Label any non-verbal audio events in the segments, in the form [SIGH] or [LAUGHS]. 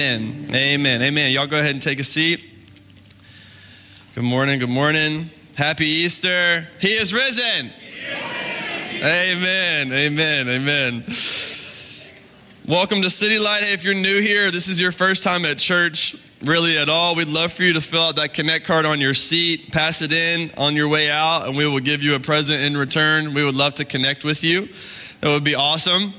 Amen. Amen. Amen. Y'all go ahead and take a seat. Good morning. Good morning. Happy Easter. He is risen. Amen. Amen. Amen. Welcome to City Light. Hey, if you're new here, this is your first time at church, really at all, we'd love for you to fill out that Connect card on your seat, pass it in on your way out, and we will give you a present in return. We would love to connect with you. That would be awesome.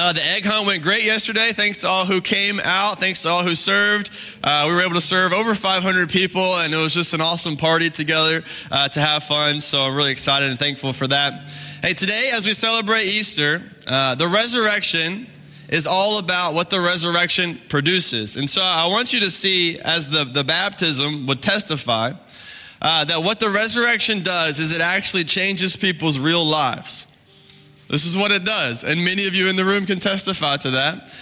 Uh, the egg hunt went great yesterday. Thanks to all who came out. Thanks to all who served. Uh, we were able to serve over 500 people, and it was just an awesome party together uh, to have fun. So I'm really excited and thankful for that. Hey, today, as we celebrate Easter, uh, the resurrection is all about what the resurrection produces. And so I want you to see, as the, the baptism would testify, uh, that what the resurrection does is it actually changes people's real lives. This is what it does. And many of you in the room can testify to that.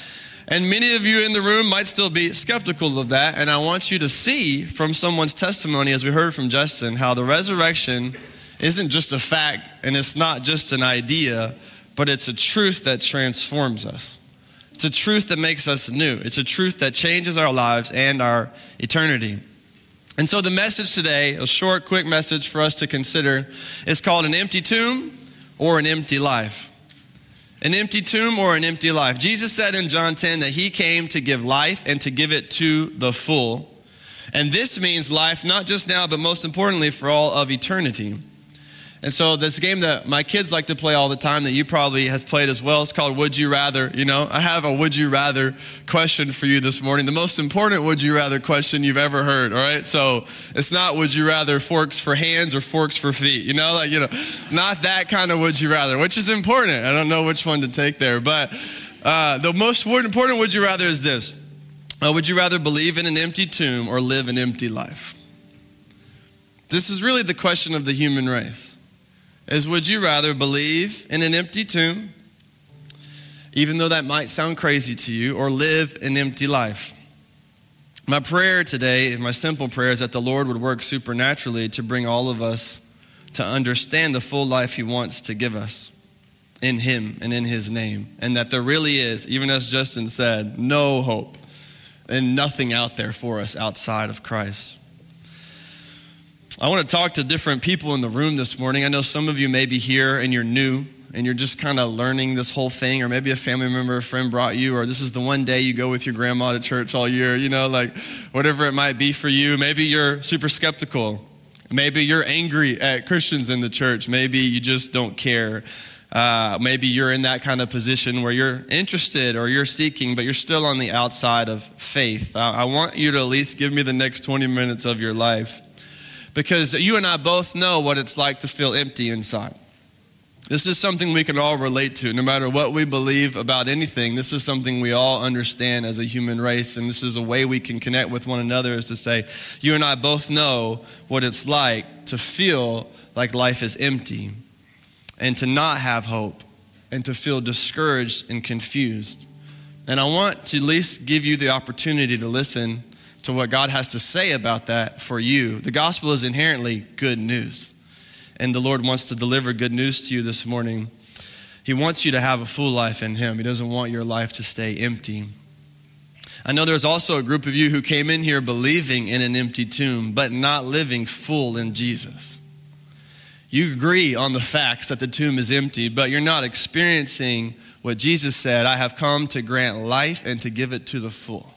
And many of you in the room might still be skeptical of that. And I want you to see from someone's testimony, as we heard from Justin, how the resurrection isn't just a fact and it's not just an idea, but it's a truth that transforms us. It's a truth that makes us new. It's a truth that changes our lives and our eternity. And so the message today, a short, quick message for us to consider, is called An Empty Tomb or an empty life. An empty tomb or an empty life. Jesus said in John 10 that he came to give life and to give it to the full. And this means life not just now, but most importantly for all of eternity. And so this game that my kids like to play all the time that you probably have played as well, it's called Would You Rather. You know, I have a Would You Rather question for you this morning. The most important Would You Rather question you've ever heard, all right? So it's not Would You Rather forks for hands or forks for feet. You know, like, you know, not that kind of Would You Rather, which is important. I don't know which one to take there. But uh, the most important Would You Rather is this uh, Would you rather believe in an empty tomb or live an empty life? This is really the question of the human race is would you rather believe in an empty tomb, even though that might sound crazy to you, or live an empty life? My prayer today, my simple prayer, is that the Lord would work supernaturally to bring all of us to understand the full life He wants to give us in Him and in His name. And that there really is, even as Justin said, no hope and nothing out there for us outside of Christ. I want to talk to different people in the room this morning. I know some of you may be here and you're new and you're just kind of learning this whole thing, or maybe a family member, a friend brought you, or this is the one day you go with your grandma to church all year, you know, like whatever it might be for you. Maybe you're super skeptical. Maybe you're angry at Christians in the church. Maybe you just don't care. Uh, maybe you're in that kind of position where you're interested or you're seeking, but you're still on the outside of faith. I, I want you to at least give me the next 20 minutes of your life because you and I both know what it's like to feel empty inside. This is something we can all relate to, no matter what we believe about anything. This is something we all understand as a human race, and this is a way we can connect with one another is to say, you and I both know what it's like to feel like life is empty and to not have hope and to feel discouraged and confused. And I want to at least give you the opportunity to listen to what God has to say about that for you. The gospel is inherently good news. And the Lord wants to deliver good news to you this morning. He wants you to have a full life in Him. He doesn't want your life to stay empty. I know there's also a group of you who came in here believing in an empty tomb, but not living full in Jesus. You agree on the facts that the tomb is empty, but you're not experiencing what Jesus said I have come to grant life and to give it to the full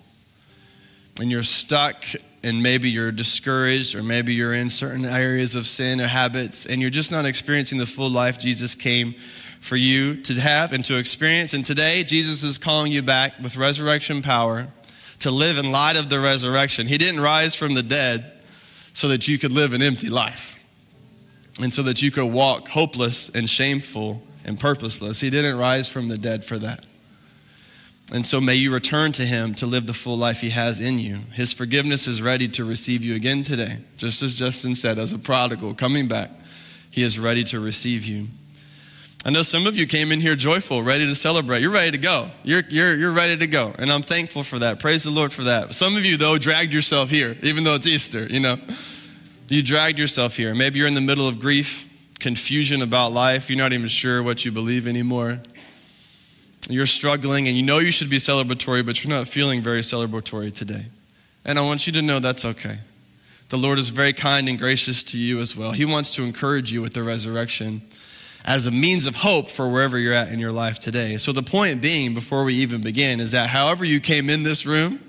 and you're stuck and maybe you're discouraged or maybe you're in certain areas of sin or habits and you're just not experiencing the full life Jesus came for you to have and to experience. And today, Jesus is calling you back with resurrection power to live in light of the resurrection. He didn't rise from the dead so that you could live an empty life and so that you could walk hopeless and shameful and purposeless. He didn't rise from the dead for that. And so may you return to him to live the full life he has in you. His forgiveness is ready to receive you again today. Just as Justin said, as a prodigal coming back, he is ready to receive you. I know some of you came in here joyful, ready to celebrate. You're ready to go. You're, you're, you're ready to go. And I'm thankful for that. Praise the Lord for that. Some of you, though, dragged yourself here, even though it's Easter, you know. You dragged yourself here. Maybe you're in the middle of grief, confusion about life. You're not even sure what you believe anymore. You're struggling and you know you should be celebratory, but you're not feeling very celebratory today. And I want you to know that's okay. The Lord is very kind and gracious to you as well. He wants to encourage you with the resurrection as a means of hope for wherever you're at in your life today. So, the point being, before we even begin, is that however you came in this room,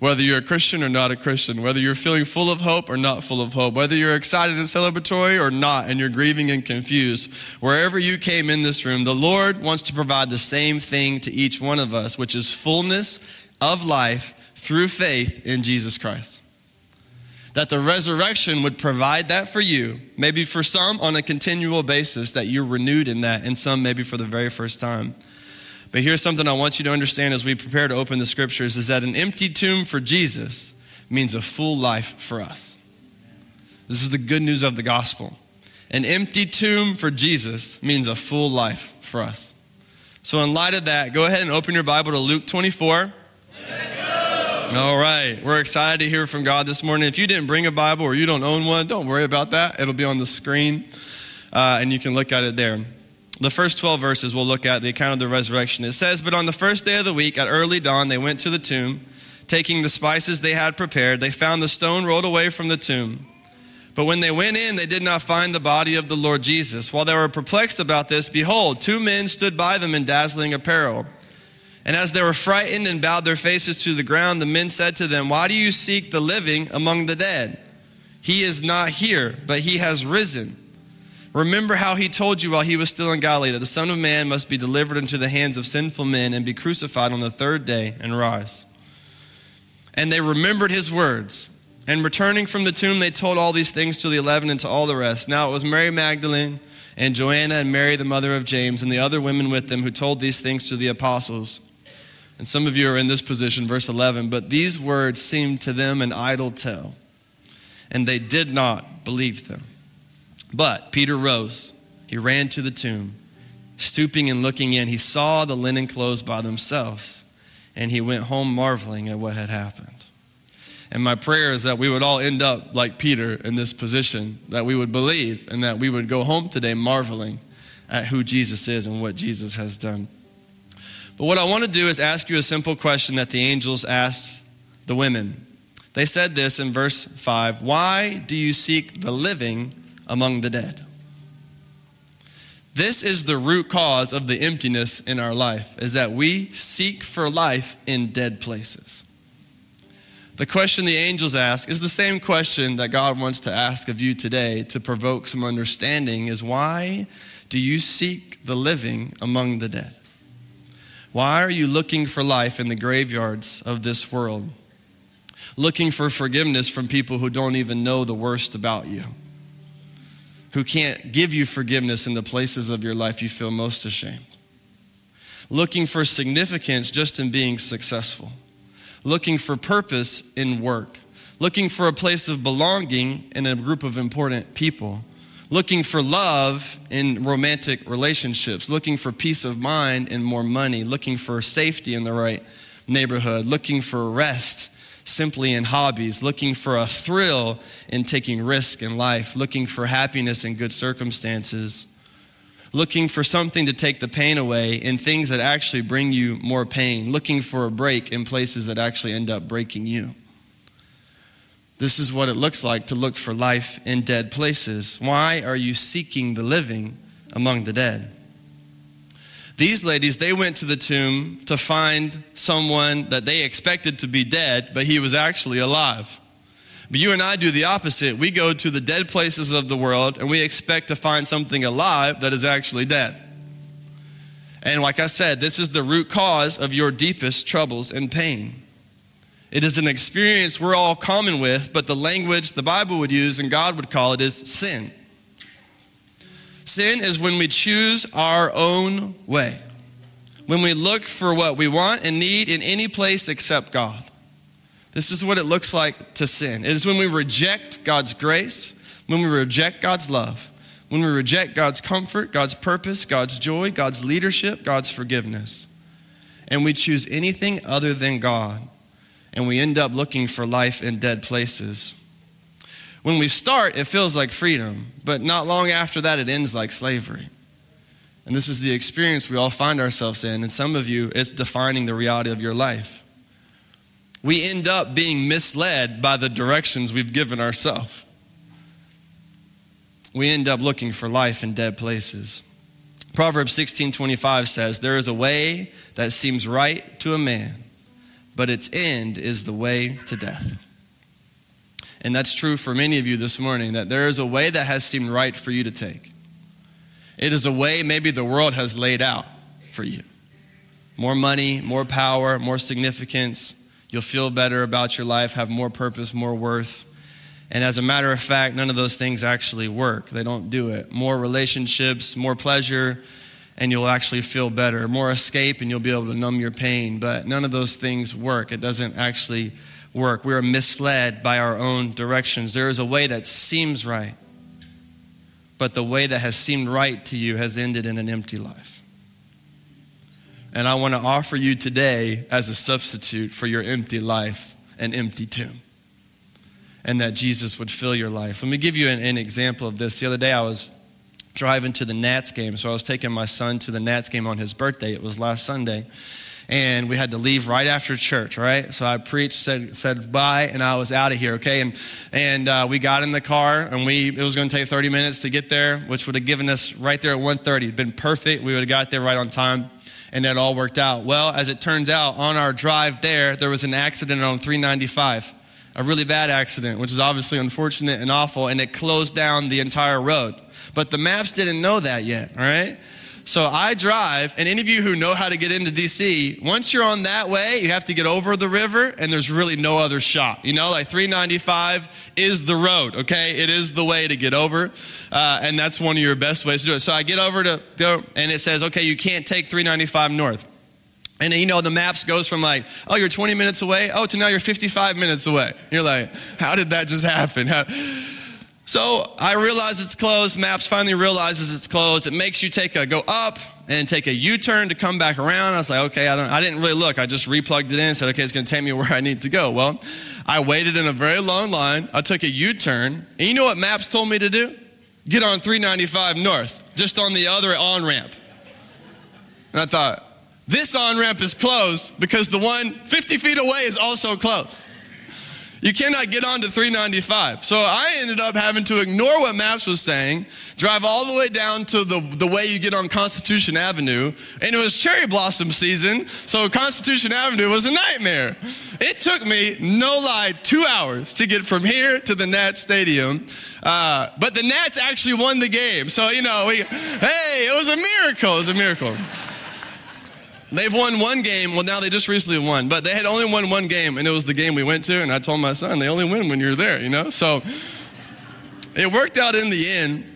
whether you're a Christian or not a Christian, whether you're feeling full of hope or not full of hope, whether you're excited and celebratory or not, and you're grieving and confused, wherever you came in this room, the Lord wants to provide the same thing to each one of us, which is fullness of life through faith in Jesus Christ. That the resurrection would provide that for you, maybe for some on a continual basis, that you're renewed in that, and some maybe for the very first time. But here's something I want you to understand as we prepare to open the scriptures is that an empty tomb for Jesus means a full life for us. This is the good news of the gospel. An empty tomb for Jesus means a full life for us. So, in light of that, go ahead and open your Bible to Luke 24. All right, we're excited to hear from God this morning. If you didn't bring a Bible or you don't own one, don't worry about that. It'll be on the screen uh, and you can look at it there the first 12 verses we'll look at the account of the resurrection. It says, But on the first day of the week, at early dawn, they went to the tomb. Taking the spices they had prepared, they found the stone rolled away from the tomb. But when they went in, they did not find the body of the Lord Jesus. While they were perplexed about this, behold, two men stood by them in dazzling apparel. And as they were frightened and bowed their faces to the ground, the men said to them, Why do you seek the living among the dead? He is not here, but he has risen. Remember how he told you while he was still in Galilee that the Son of Man must be delivered into the hands of sinful men and be crucified on the third day and rise. And they remembered his words. And returning from the tomb, they told all these things to the eleven and to all the rest. Now it was Mary Magdalene and Joanna and Mary, the mother of James, and the other women with them who told these things to the apostles. And some of you are in this position, verse 11. But these words seemed to them an idle tale, and they did not believe them. But Peter rose. He ran to the tomb. Stooping and looking in, he saw the linen clothes by themselves, and he went home marveling at what had happened. And my prayer is that we would all end up like Peter in this position, that we would believe, and that we would go home today marveling at who Jesus is and what Jesus has done. But what I want to do is ask you a simple question that the angels asked the women. They said this in verse 5 Why do you seek the living among the dead. This is the root cause of the emptiness in our life, is that we seek for life in dead places. The question the angels ask is the same question that God wants to ask of you today to provoke some understanding is why do you seek the living among the dead? Why are you looking for life in the graveyards of this world? Looking for forgiveness from people who don't even know the worst about you? Who can't give you forgiveness in the places of your life you feel most ashamed. Looking for significance just in being successful. Looking for purpose in work. Looking for a place of belonging in a group of important people. Looking for love in romantic relationships. Looking for peace of mind in more money. Looking for safety in the right neighborhood. Looking for rest simply in hobbies, looking for a thrill in taking risk in life, looking for happiness in good circumstances, looking for something to take the pain away in things that actually bring you more pain, looking for a break in places that actually end up breaking you. This is what it looks like to look for life in dead places. Why are you seeking the living among the dead? These ladies, they went to the tomb to find someone that they expected to be dead, but he was actually alive. But you and I do the opposite. We go to the dead places of the world and we expect to find something alive that is actually dead. And like I said, this is the root cause of your deepest troubles and pain. It is an experience we're all common with, but the language the Bible would use and God would call it is sin. Sin is when we choose our own way, when we look for what we want and need in any place except God. This is what it looks like to sin. It is when we reject God's grace, when we reject God's love, when we reject God's comfort, God's purpose, God's joy, God's leadership, God's forgiveness. And we choose anything other than God, and we end up looking for life in dead places. When we start, it feels like freedom, but not long after that, it ends like slavery. And this is the experience we all find ourselves in. And some of you, it's defining the reality of your life. We end up being misled by the directions we've given ourselves. We end up looking for life in dead places. Proverbs 16:25 says, "There is a way that seems right to a man, but its end is the way to death." And that's true for many of you this morning that there is a way that has seemed right for you to take. It is a way maybe the world has laid out for you. More money, more power, more significance. You'll feel better about your life, have more purpose, more worth. And as a matter of fact, none of those things actually work. They don't do it. More relationships, more pleasure, and you'll actually feel better. More escape, and you'll be able to numb your pain. But none of those things work. It doesn't actually work. We are misled by our own directions. There is a way that seems right, but the way that has seemed right to you has ended in an empty life. And I want to offer you today, as a substitute for your empty life, an empty tomb. And that Jesus would fill your life. Let me give you an, an example of this. The other day I was driving to the Nats game. So I was taking my son to the Nats game on his birthday. It was last Sunday and we had to leave right after church, right? So I preached, said, said bye, and I was out of here, okay? And, and uh, we got in the car, and we, it was going to take 30 minutes to get there, which would have given us right there at 1.30. It'd been perfect. We would have got there right on time, and that all worked out. Well, as it turns out, on our drive there, there was an accident on 395 a really bad accident, which is obviously unfortunate and awful, and it closed down the entire road. But the maps didn't know that yet, all right? So I drive, and any of you who know how to get into DC, once you're on that way, you have to get over the river, and there's really no other shot. You know, like 395 is the road, okay? It is the way to get over, uh, and that's one of your best ways to do it. So I get over to go, and it says, okay, you can't take 395 north. And you know, the maps goes from like, oh, you're 20 minutes away, oh, to now you're 55 minutes away. You're like, how did that just happen? How, so I realize it's closed. Maps finally realizes it's closed. It makes you take a go up and take a U-turn to come back around. I was like, okay, I, don't, I didn't really look. I just replugged it in. And said, okay, it's going to take me [LAUGHS] where I need to go. Well, I waited in a very long line. I took a U-turn, and you know what Maps told me to do? Get on 395 North, just on the other on ramp. And I thought, this on ramp is closed because the one 50 feet away is also closed. You cannot get onto 395. So I ended up having to ignore what Maps was saying, drive all the way down to the, the way you get on Constitution Avenue. And it was cherry blossom season, so Constitution Avenue was a nightmare. It took me, no lie, two hours to get from here to the Nats Stadium. Uh, but the Nats actually won the game. So, you know, we, hey, it was a miracle. It was a miracle. They've won one game. Well, now they just recently won, but they had only won one game, and it was the game we went to. And I told my son, they only win when you're there, you know? So it worked out in the end.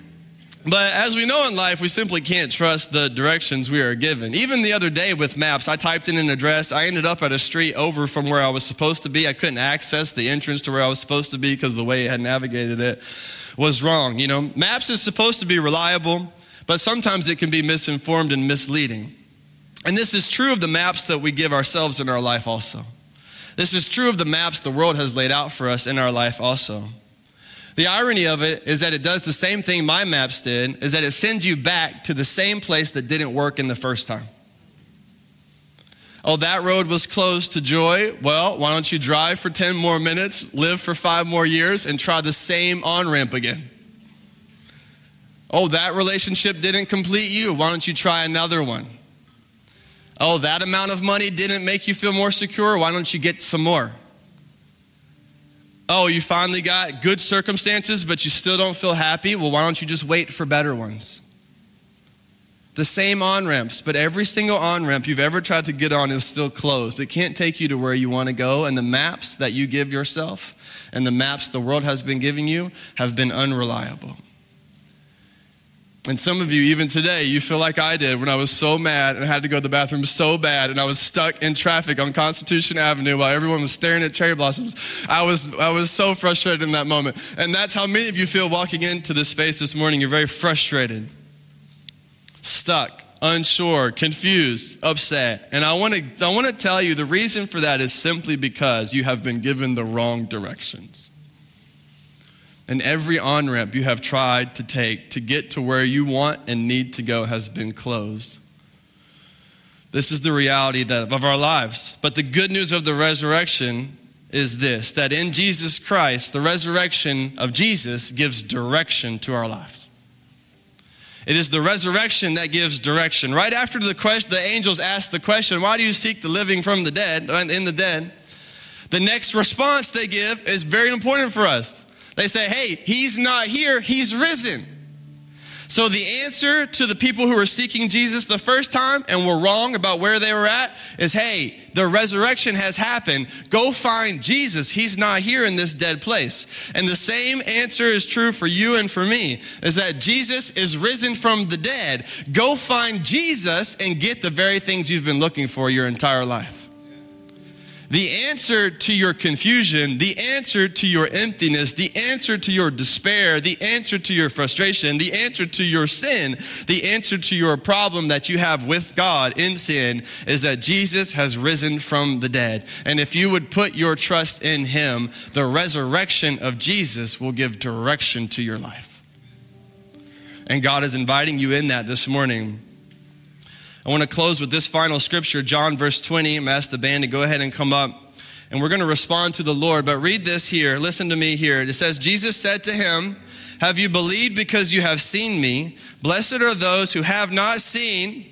But as we know in life, we simply can't trust the directions we are given. Even the other day with maps, I typed in an address. I ended up at a street over from where I was supposed to be. I couldn't access the entrance to where I was supposed to be because the way it had navigated it was wrong. You know, maps is supposed to be reliable, but sometimes it can be misinformed and misleading. And this is true of the maps that we give ourselves in our life also. This is true of the maps the world has laid out for us in our life also. The irony of it is that it does the same thing my maps did, is that it sends you back to the same place that didn't work in the first time. Oh, that road was closed to joy. Well, why don't you drive for 10 more minutes, live for five more years, and try the same on ramp again? Oh, that relationship didn't complete you. Why don't you try another one? Oh, that amount of money didn't make you feel more secure? Why don't you get some more? Oh, you finally got good circumstances, but you still don't feel happy? Well, why don't you just wait for better ones? The same on ramps, but every single on ramp you've ever tried to get on is still closed. It can't take you to where you want to go, and the maps that you give yourself and the maps the world has been giving you have been unreliable. And some of you, even today, you feel like I did when I was so mad and I had to go to the bathroom so bad and I was stuck in traffic on Constitution Avenue while everyone was staring at cherry blossoms. I was, I was so frustrated in that moment. And that's how many of you feel walking into this space this morning. You're very frustrated, stuck, unsure, confused, upset. And I want to, I want to tell you the reason for that is simply because you have been given the wrong directions. And every on ramp you have tried to take to get to where you want and need to go has been closed. This is the reality of our lives. But the good news of the resurrection is this that in Jesus Christ, the resurrection of Jesus gives direction to our lives. It is the resurrection that gives direction. Right after the question, the angels ask the question, Why do you seek the living from the dead, uh, in the dead? The next response they give is very important for us. They say, Hey, he's not here, he's risen. So, the answer to the people who were seeking Jesus the first time and were wrong about where they were at is hey, the resurrection has happened. Go find Jesus. He's not here in this dead place. And the same answer is true for you and for me is that Jesus is risen from the dead. Go find Jesus and get the very things you've been looking for your entire life. The answer to your confusion, the answer to your emptiness, the answer to your despair, the answer to your frustration, the answer to your sin, the answer to your problem that you have with God in sin is that Jesus has risen from the dead. And if you would put your trust in Him, the resurrection of Jesus will give direction to your life. And God is inviting you in that this morning. I want to close with this final scripture, John verse 20. I'm ask the band to go ahead and come up. And we're going to respond to the Lord. But read this here. Listen to me here. It says, Jesus said to him, Have you believed because you have seen me? Blessed are those who have not seen,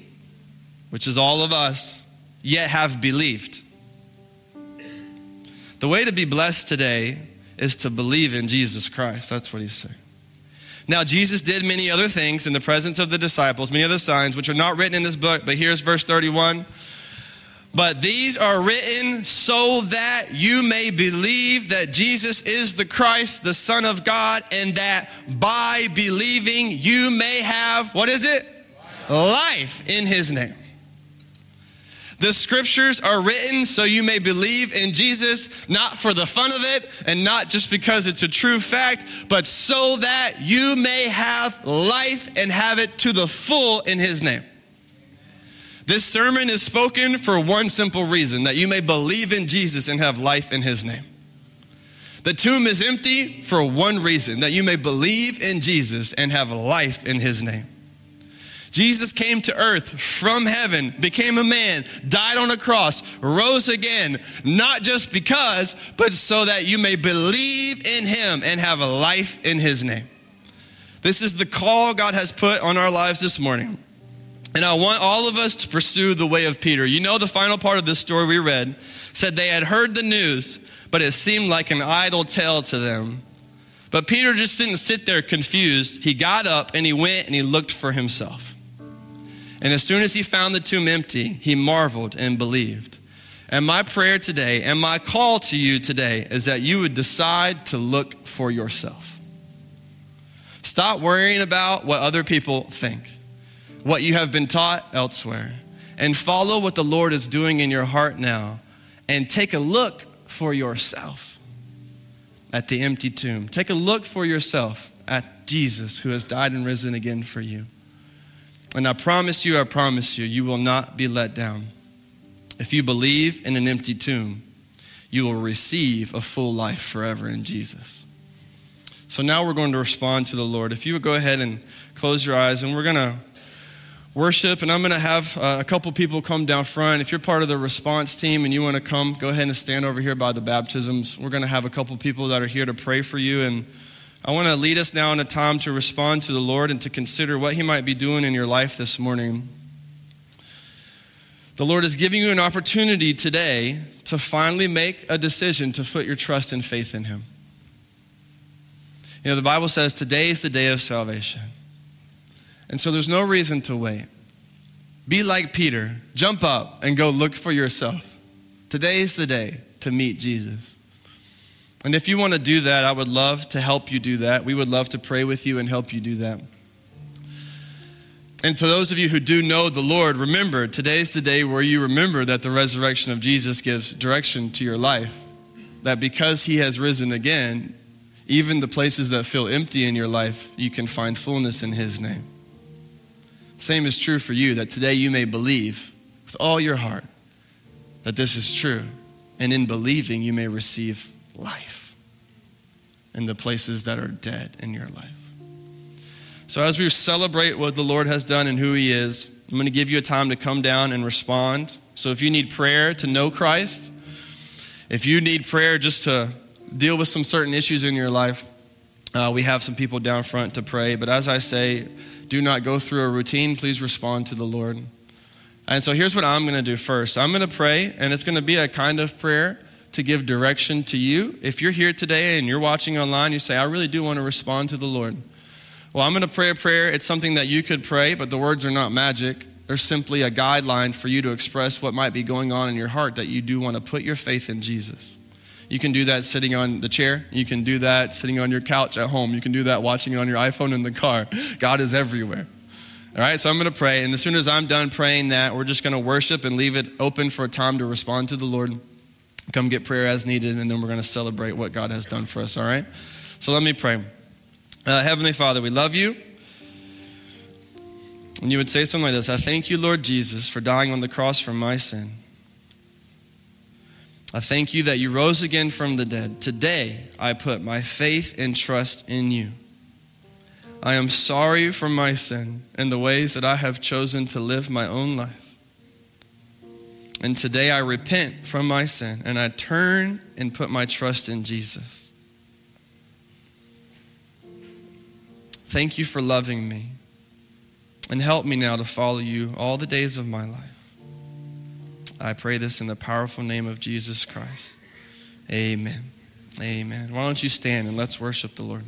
which is all of us, yet have believed. The way to be blessed today is to believe in Jesus Christ. That's what he's saying. Now, Jesus did many other things in the presence of the disciples, many other signs, which are not written in this book, but here's verse 31. But these are written so that you may believe that Jesus is the Christ, the Son of God, and that by believing you may have, what is it? Life in his name. The scriptures are written so you may believe in Jesus, not for the fun of it and not just because it's a true fact, but so that you may have life and have it to the full in his name. This sermon is spoken for one simple reason that you may believe in Jesus and have life in his name. The tomb is empty for one reason that you may believe in Jesus and have life in his name. Jesus came to earth from heaven, became a man, died on a cross, rose again, not just because, but so that you may believe in him and have a life in his name. This is the call God has put on our lives this morning. And I want all of us to pursue the way of Peter. You know, the final part of this story we read said they had heard the news, but it seemed like an idle tale to them. But Peter just didn't sit there confused. He got up and he went and he looked for himself. And as soon as he found the tomb empty, he marveled and believed. And my prayer today and my call to you today is that you would decide to look for yourself. Stop worrying about what other people think, what you have been taught elsewhere, and follow what the Lord is doing in your heart now and take a look for yourself at the empty tomb. Take a look for yourself at Jesus who has died and risen again for you. And I promise you, I promise you, you will not be let down. If you believe in an empty tomb, you will receive a full life forever in Jesus. So now we're going to respond to the Lord. If you would go ahead and close your eyes, and we're going to worship, and I'm going to have uh, a couple people come down front. If you're part of the response team and you want to come, go ahead and stand over here by the baptisms. We're going to have a couple people that are here to pray for you and I want to lead us now in a time to respond to the Lord and to consider what He might be doing in your life this morning. The Lord is giving you an opportunity today to finally make a decision to put your trust and faith in Him. You know, the Bible says today is the day of salvation. And so there's no reason to wait. Be like Peter, jump up and go look for yourself. Today is the day to meet Jesus. And if you want to do that, I would love to help you do that. We would love to pray with you and help you do that. And to those of you who do know the Lord, remember, today's the day where you remember that the resurrection of Jesus gives direction to your life. That because he has risen again, even the places that feel empty in your life, you can find fullness in his name. Same is true for you, that today you may believe with all your heart that this is true. And in believing, you may receive life. in the places that are dead in your life. So, as we celebrate what the Lord has done and who He is, I'm going to give you a time to come down and respond. So, if you need prayer to know Christ, if you need prayer just to deal with some certain issues in your life, uh, we have some people down front to pray. But as I say, do not go through a routine. Please respond to the Lord. And so here's what I'm going to do first I'm going to pray, and it's going to be a kind of prayer to give direction to you. If you're here today and you're watching online, you say, I really do want to respond to the Lord. Well, I'm going to pray a prayer. It's something that you could pray, but the words are not magic. They're simply a guideline for you to express what might be going on in your heart that you do want to put your faith in Jesus. You can do that sitting on the chair. You can do that sitting on your couch at home. You can do that watching it on your iPhone in the car. God is everywhere. All right, so I'm going to pray. And as soon as I'm done praying that, we're just going to worship and leave it open for a time to respond to the Lord. Come get prayer as needed, and then we're going to celebrate what God has done for us, all right? So let me pray. Uh, Heavenly Father, we love you. And you would say something like this I thank you, Lord Jesus, for dying on the cross for my sin. I thank you that you rose again from the dead. Today, I put my faith and trust in you. I am sorry for my sin and the ways that I have chosen to live my own life. And today I repent from my sin and I turn and put my trust in Jesus. Thank you for loving me and help me now to follow you all the days of my life. I pray this in the powerful name of Jesus Christ. Amen. Amen. Why don't you stand and let's worship the Lord?